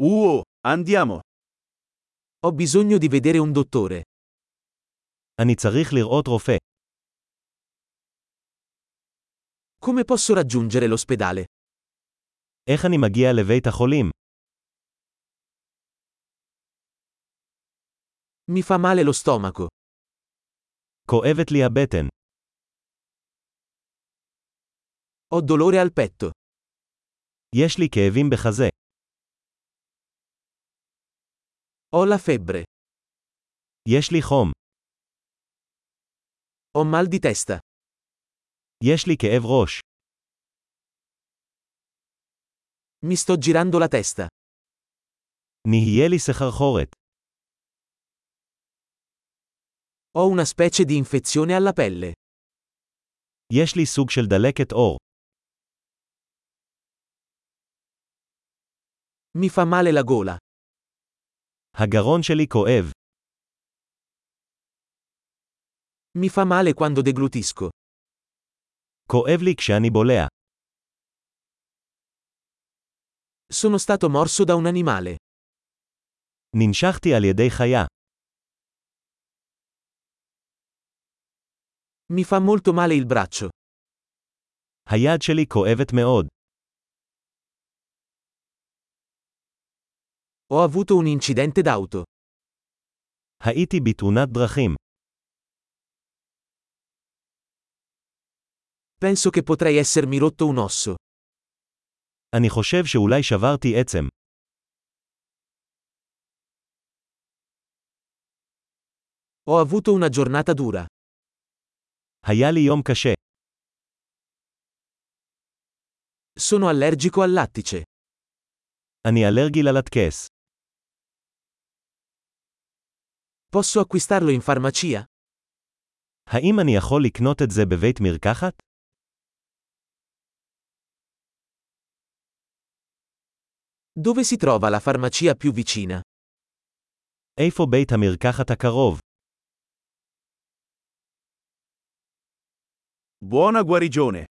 Uh, andiamo. Ho bisogno di vedere un dottore. אני צריך לראות רופא. Come posso raggiungere l'ospedale? איך אני מגיע לבית החולים? Mi fa male lo stomaco. כואבת לי הבטן. Ho dolore al petto. יש לי כאבים בחזה. Ho la febbre. יש לי חום. Ho mal di testa. יש לי כאב ראש. Mi sto girando la testa. נהיה לי סחרחורת. Ho una specie di infezione alla pelle. יש לי סוג של דלקת עור. Mi fa male la gola. הגרון שלי כואב. Mi fa male quando deglutisco. כואב לי כשאני בולע. Sono stato morso da un animale. ננשכתי על ידי חיה. Mi fa molto male il braccio. היד שלי כואבת מאוד. Ho avuto un incidente d'auto. הייתי בתאונת דרכים. Penso che potrei essermi rotto un osso. אני חושב שאולי שברתי עצם. Ho avuto una giornata dura. היה לי יום קשה. Sono allergico al lattice. אני אלרגי ללטקס. Posso acquistarlo in farmacia? האם אני יכול לקנות את זה בבית מרקחת? Dove si trova la farmacia più vicina? איפה בית המרקחת הקרוב? Buona guarigione.